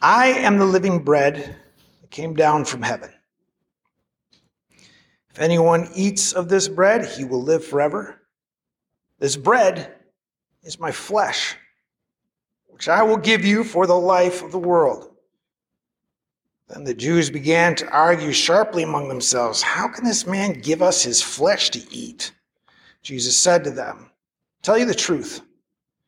I am the living bread that came down from heaven. If anyone eats of this bread, he will live forever. This bread is my flesh, which I will give you for the life of the world. Then the Jews began to argue sharply among themselves How can this man give us his flesh to eat? Jesus said to them, Tell you the truth.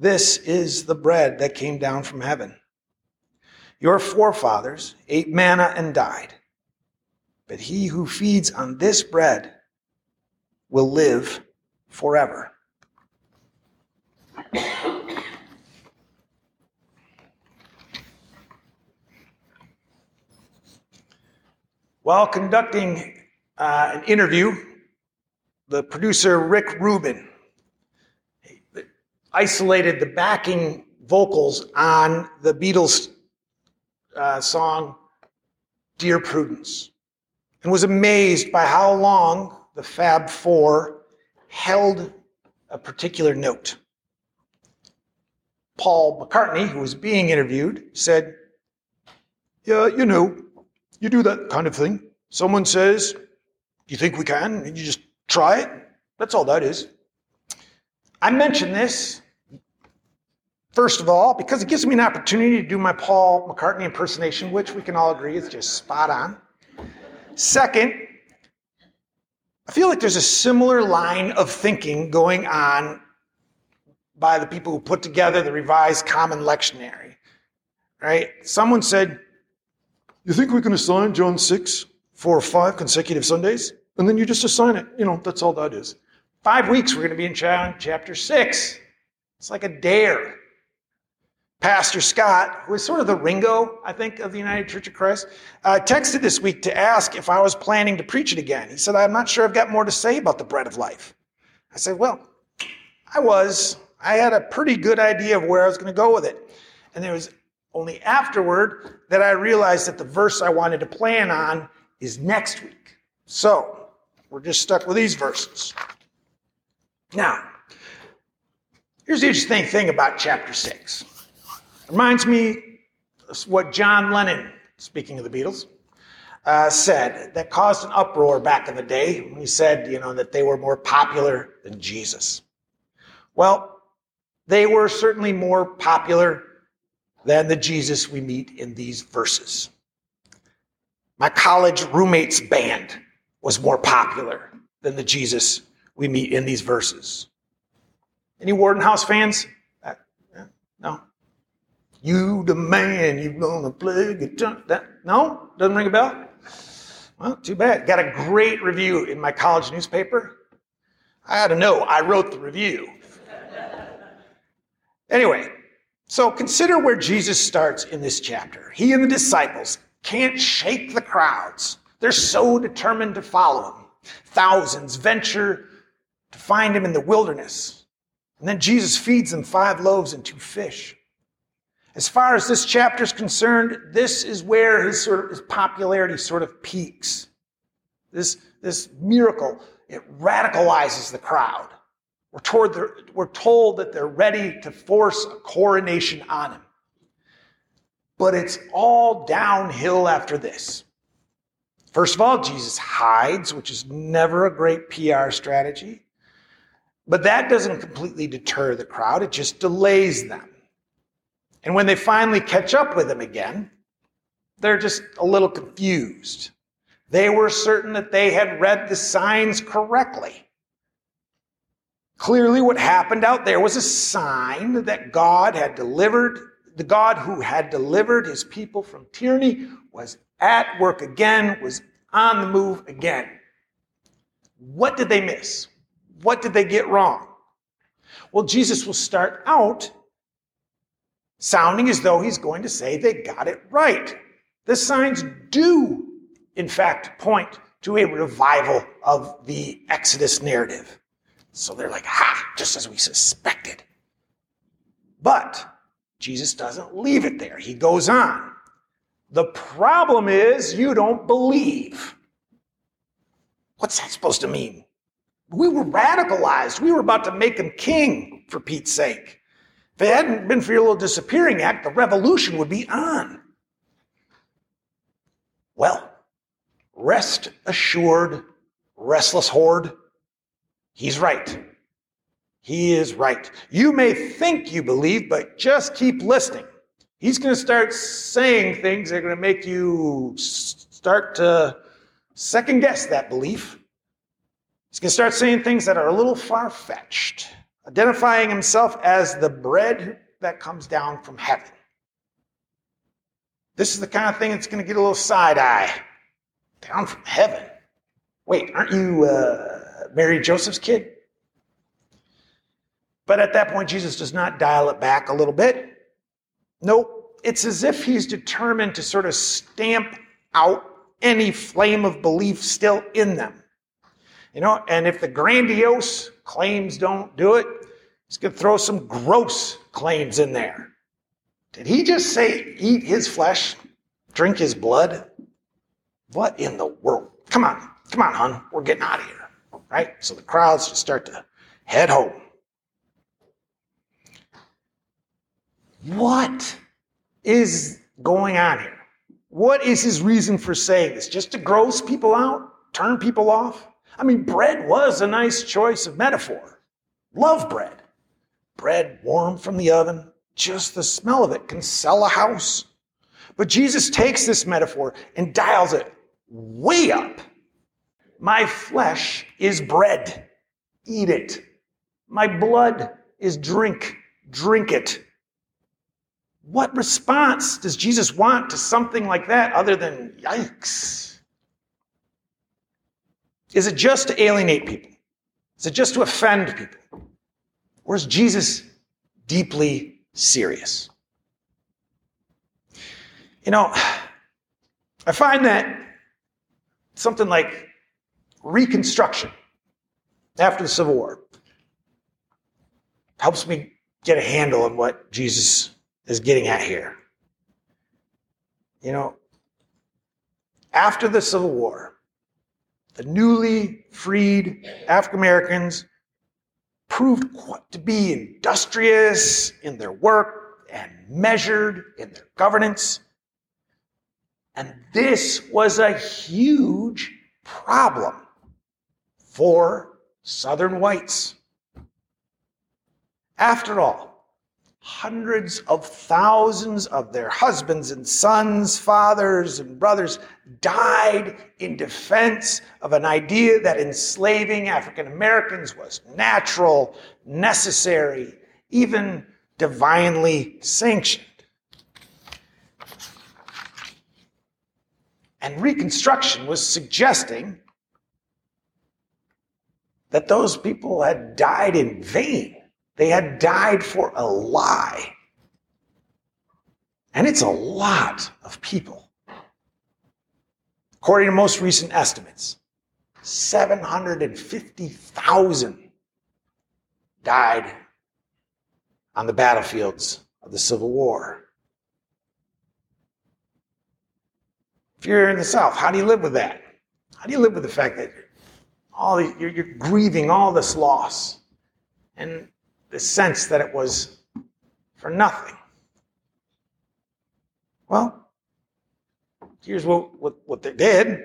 This is the bread that came down from heaven. Your forefathers ate manna and died, but he who feeds on this bread will live forever. While conducting uh, an interview, the producer Rick Rubin isolated the backing vocals on the Beatles uh, song Dear Prudence and was amazed by how long the Fab Four held a particular note. Paul McCartney, who was being interviewed, said, Yeah, you know, you do that kind of thing. Someone says, You think we can? And you just try it. That's all that is. I mention this, first of all, because it gives me an opportunity to do my Paul McCartney impersonation, which we can all agree is just spot on. Second, I feel like there's a similar line of thinking going on by the people who put together the Revised Common Lectionary. Right? Someone said, You think we can assign John 6 for five consecutive Sundays? And then you just assign it. You know, that's all that is. Five weeks, we're going to be in John chapter 6. It's like a dare. Pastor Scott, who is sort of the Ringo, I think, of the United Church of Christ, uh, texted this week to ask if I was planning to preach it again. He said, I'm not sure I've got more to say about the bread of life. I said, Well, I was. I had a pretty good idea of where I was going to go with it. And it was only afterward that I realized that the verse I wanted to plan on is next week. So, we're just stuck with these verses. Now, here's the interesting thing about chapter 6. It reminds me what John Lennon, speaking of the Beatles, uh, said that caused an uproar back in the day when he said, you know, that they were more popular than Jesus. Well, they were certainly more popular than the Jesus we meet in these verses. My college roommate's band was more popular than the Jesus we meet in these verses. Any Warden House fans? Uh, no. You the man, you gonna play guitar? That no, doesn't ring a bell. Well, too bad. Got a great review in my college newspaper. I had to know. I wrote the review. anyway, so consider where Jesus starts in this chapter. He and the disciples can't shake the crowds. They're so determined to follow him. Thousands venture to find him in the wilderness. And then Jesus feeds them five loaves and two fish. As far as this chapter is concerned, this is where his sort of his popularity sort of peaks. This, this miracle, it radicalizes the crowd. We're told, we're told that they're ready to force a coronation on him. But it's all downhill after this. First of all, Jesus hides, which is never a great PR strategy. But that doesn't completely deter the crowd, it just delays them. And when they finally catch up with him again, they're just a little confused. They were certain that they had read the signs correctly. Clearly, what happened out there was a sign that God had delivered, the God who had delivered his people from tyranny was at work again, was on the move again. What did they miss? What did they get wrong? Well, Jesus will start out sounding as though he's going to say they got it right. The signs do, in fact, point to a revival of the Exodus narrative. So they're like, ha, just as we suspected. But Jesus doesn't leave it there. He goes on. The problem is you don't believe. What's that supposed to mean? We were radicalized. We were about to make him king, for Pete's sake. If it hadn't been for your little disappearing act, the revolution would be on. Well, rest assured, restless horde, he's right. He is right. You may think you believe, but just keep listening. He's going to start saying things that are going to make you start to second guess that belief. He's going to start saying things that are a little far fetched, identifying himself as the bread that comes down from heaven. This is the kind of thing that's going to get a little side eye. Down from heaven. Wait, aren't you uh, Mary Joseph's kid? But at that point, Jesus does not dial it back a little bit. Nope. It's as if he's determined to sort of stamp out any flame of belief still in them. You know, and if the grandiose claims don't do it, he's going to throw some gross claims in there. Did he just say, eat his flesh, drink his blood? What in the world? Come on, come on, hon, we're getting out of here. Right? So the crowds just start to head home. What is going on here? What is his reason for saying this? Just to gross people out? Turn people off? I mean, bread was a nice choice of metaphor. Love bread. Bread warm from the oven, just the smell of it can sell a house. But Jesus takes this metaphor and dials it way up. My flesh is bread. Eat it. My blood is drink. Drink it. What response does Jesus want to something like that other than yikes? Is it just to alienate people? Is it just to offend people? Or is Jesus deeply serious? You know, I find that something like Reconstruction after the Civil War helps me get a handle on what Jesus is getting at here. You know, after the Civil War, the newly freed African Americans proved to be industrious in their work and measured in their governance. And this was a huge problem for Southern whites. After all, hundreds of thousands of their husbands and sons, fathers and brothers died in defense of an idea that enslaving African Americans was natural, necessary, even divinely sanctioned. And Reconstruction was suggesting that those people had died in vain they had died for a lie. And it's a lot of people. According to most recent estimates, 750,000 died on the battlefields of the Civil War. If you're in the South, how do you live with that? How do you live with the fact that all the, you're, you're grieving all this loss? And the sense that it was for nothing. Well, here's what, what, what they did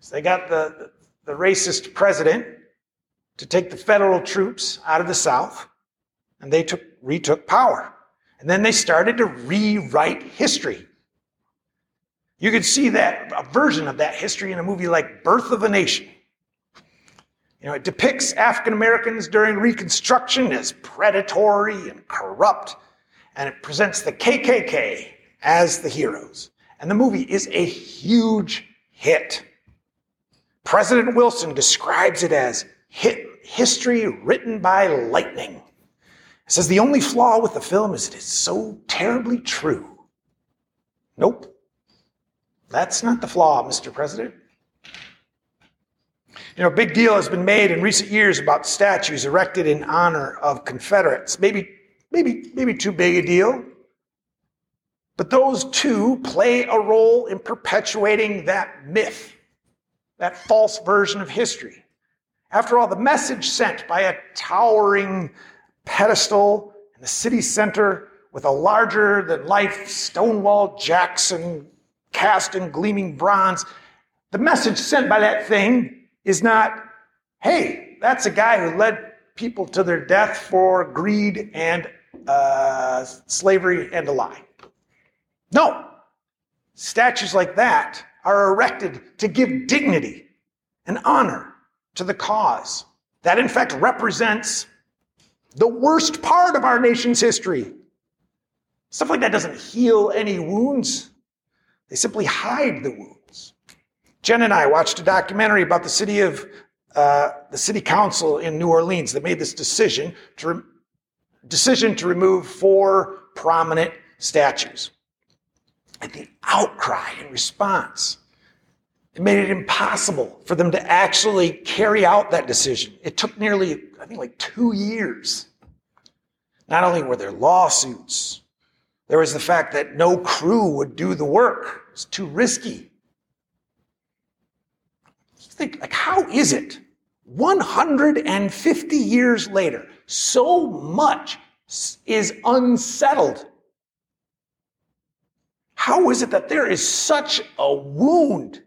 is they got the, the, the racist president to take the federal troops out of the South, and they took, retook power. And then they started to rewrite history. You could see that a version of that history in a movie like Birth of a Nation. You know, it depicts African Americans during Reconstruction as predatory and corrupt, and it presents the KKK as the heroes. And the movie is a huge hit. President Wilson describes it as hit history written by lightning. Says the only flaw with the film is it is so terribly true. Nope. That's not the flaw, Mr. President. You know, a big deal has been made in recent years about statues erected in honor of Confederates. Maybe, maybe, maybe too big a deal. But those two play a role in perpetuating that myth, that false version of history. After all, the message sent by a towering pedestal in the city center with a larger than life Stonewall Jackson cast in gleaming bronze, the message sent by that thing is not, hey, that's a guy who led people to their death for greed and uh, slavery and a lie. No. Statues like that are erected to give dignity and honor to the cause. That, in fact, represents the worst part of our nation's history. Stuff like that doesn't heal any wounds, they simply hide the wounds. Jen and I watched a documentary about the city of uh, the city council in New Orleans that made this decision to re- decision to remove four prominent statues. And the outcry in response it made it impossible for them to actually carry out that decision. It took nearly, I think, like two years. Not only were there lawsuits, there was the fact that no crew would do the work. It's too risky. Think, like, how is it 150 years later, so much is unsettled? How is it that there is such a wound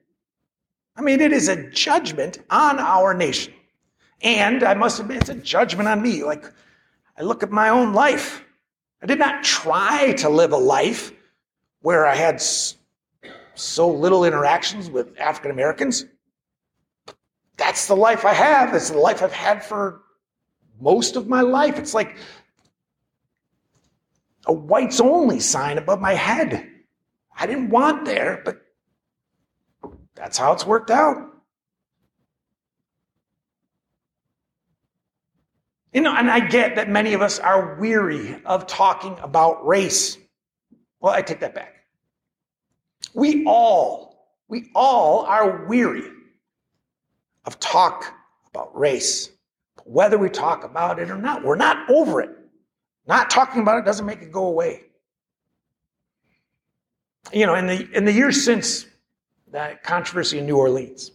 I mean, it is a judgment on our nation. And I must admit, it's a judgment on me. Like, I look at my own life. I did not try to live a life where I had so little interactions with African Americans. That's the life I have. It's the life I've had for most of my life. It's like a whites only sign above my head. I didn't want there, but that's how it's worked out. You know, and I get that many of us are weary of talking about race. Well, I take that back. We all, we all are weary of talk about race. Whether we talk about it or not, we're not over it. Not talking about it doesn't make it go away. You know, in the in the years since that controversy in New Orleans.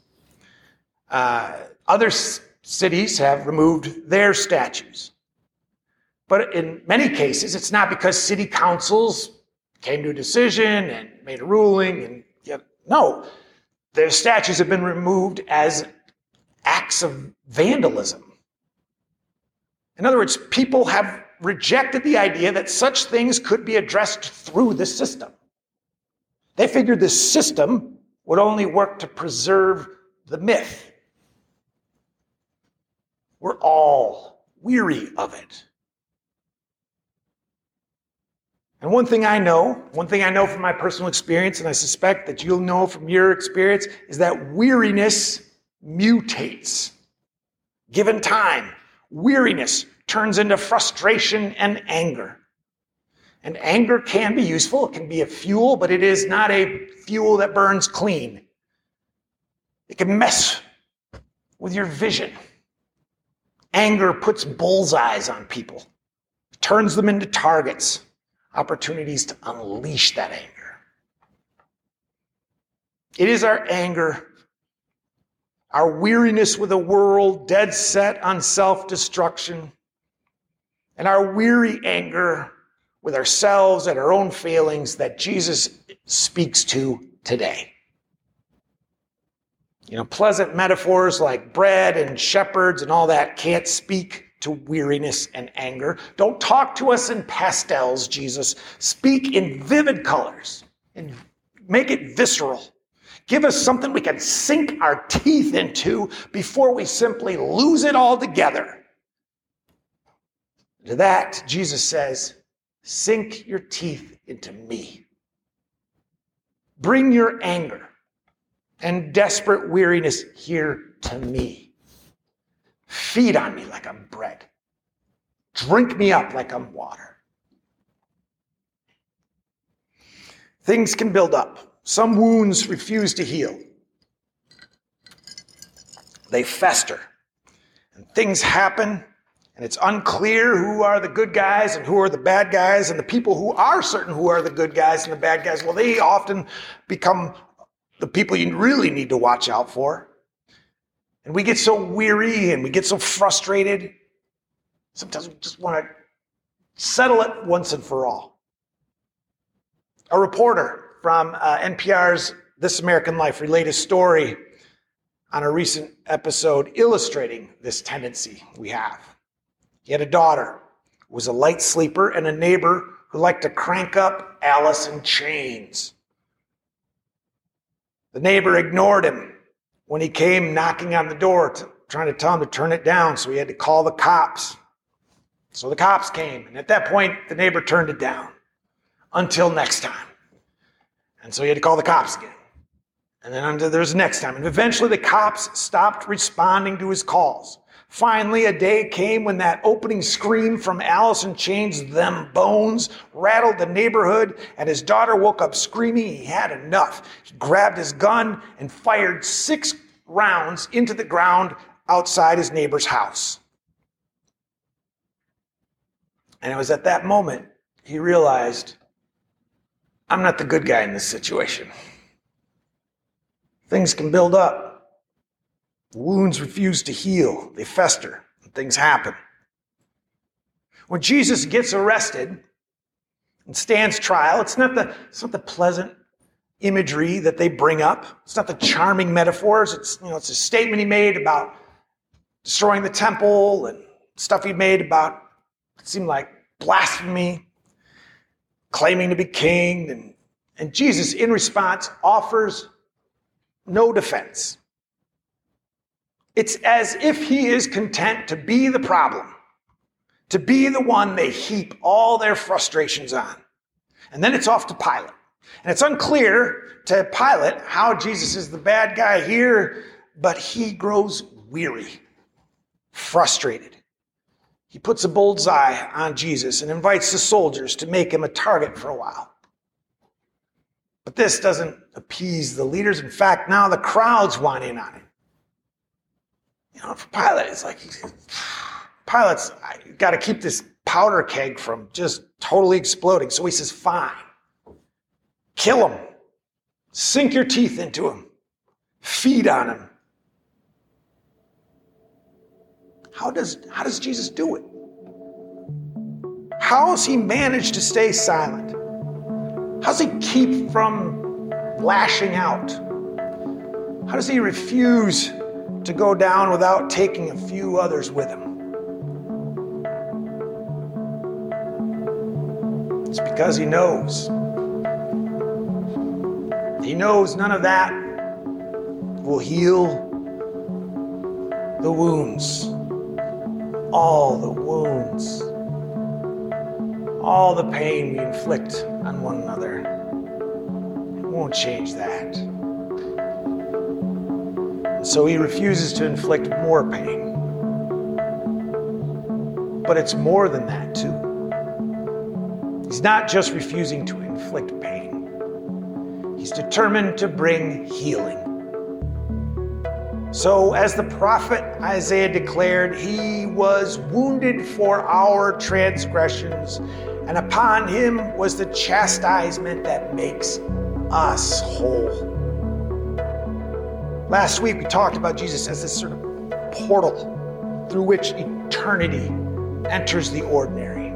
Uh, other s- cities have removed their statues. But in many cases, it's not because city councils came to a decision and made a ruling. And yet, no, their statues have been removed as acts of vandalism. In other words, people have rejected the idea that such things could be addressed through the system. They figured the system would only work to preserve the myth. We're all weary of it. And one thing I know, one thing I know from my personal experience, and I suspect that you'll know from your experience, is that weariness mutates. Given time, weariness turns into frustration and anger. And anger can be useful. It can be a fuel, but it is not a fuel that burns clean. It can mess with your vision. Anger puts bullseyes on people, turns them into targets, opportunities to unleash that anger. It is our anger, our weariness with a world dead set on self destruction, and our weary anger with ourselves and our own failings that Jesus speaks to today. You know, pleasant metaphors like bread and shepherds and all that can't speak to weariness and anger. Don't talk to us in pastels, Jesus. Speak in vivid colors and make it visceral. Give us something we can sink our teeth into before we simply lose it altogether. To that, Jesus says, Sink your teeth into me. Bring your anger and desperate weariness here to me. Feed on me like I'm bread. Drink me up like I'm water. Things can build up. Some wounds refuse to heal. They fester. And things happen, and it's unclear who are the good guys and who are the bad guys. And the people who are certain who are the good guys and the bad guys, well, they often become the people you really need to watch out for. And we get so weary and we get so frustrated. Sometimes we just want to settle it once and for all. A reporter from uh, NPR's This American Life relayed a story on a recent episode illustrating this tendency we have. He had a daughter who was a light sleeper and a neighbor who liked to crank up Alice in chains. The neighbor ignored him when he came knocking on the door, to, trying to tell him to turn it down, so he had to call the cops. So the cops came, and at that point, the neighbor turned it down until next time. And so he had to call the cops again. And then there's the next time. And eventually the cops stopped responding to his calls. Finally, a day came when that opening scream from in Chains, them bones, rattled the neighborhood, and his daughter woke up screaming he had enough. He grabbed his gun and fired six rounds into the ground outside his neighbor's house. And it was at that moment he realized I'm not the good guy in this situation. Things can build up. Wounds refuse to heal, they fester, and things happen. When Jesus gets arrested and stands trial, it's not the, it's not the pleasant imagery that they bring up. It's not the charming metaphors. It's, you know, it's a statement he made about destroying the temple and stuff he made about, it seemed like blasphemy, claiming to be king. And, and Jesus, in response, offers no defense. It's as if he is content to be the problem, to be the one they heap all their frustrations on. And then it's off to Pilate. And it's unclear to Pilate how Jesus is the bad guy here, but he grows weary, frustrated. He puts a bullseye on Jesus and invites the soldiers to make him a target for a while. But this doesn't appease the leaders. In fact, now the crowds want in on it. You know, for Pilate, it's like, Pilate's got to keep this powder keg from just totally exploding. So he says, fine, kill him, sink your teeth into him, feed on him. How does, how does Jesus do it? How has he managed to stay silent? How does he keep from lashing out? How does he refuse to go down without taking a few others with him. It's because he knows. He knows none of that will heal the wounds. All the wounds. All the pain we inflict on one another. It won't change that. So he refuses to inflict more pain. But it's more than that, too. He's not just refusing to inflict pain, he's determined to bring healing. So, as the prophet Isaiah declared, he was wounded for our transgressions, and upon him was the chastisement that makes us whole. Last week we talked about Jesus as this sort of portal through which eternity enters the ordinary.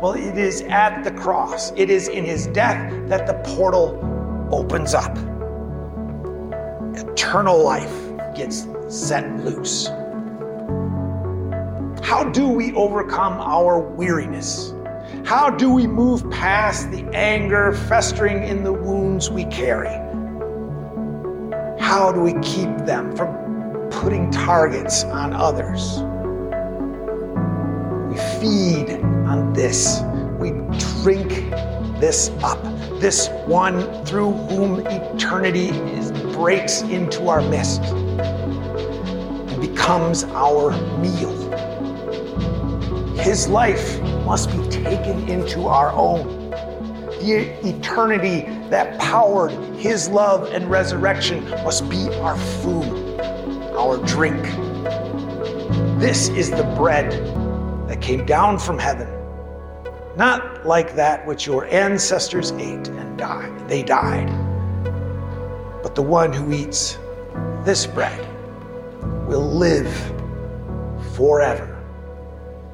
Well, it is at the cross, it is in his death that the portal opens up. Eternal life gets set loose. How do we overcome our weariness? How do we move past the anger festering in the wounds we carry? How do we keep them from putting targets on others? We feed on this. We drink this up. This one through whom eternity is, breaks into our midst becomes our meal. His life must be taken into our own. The eternity that powered His love and resurrection must be our food, our drink. This is the bread that came down from heaven, not like that which your ancestors ate and died. They died. But the one who eats this bread will live forever.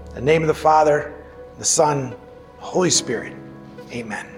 In the name of the Father, the Son, Holy Spirit. Amen.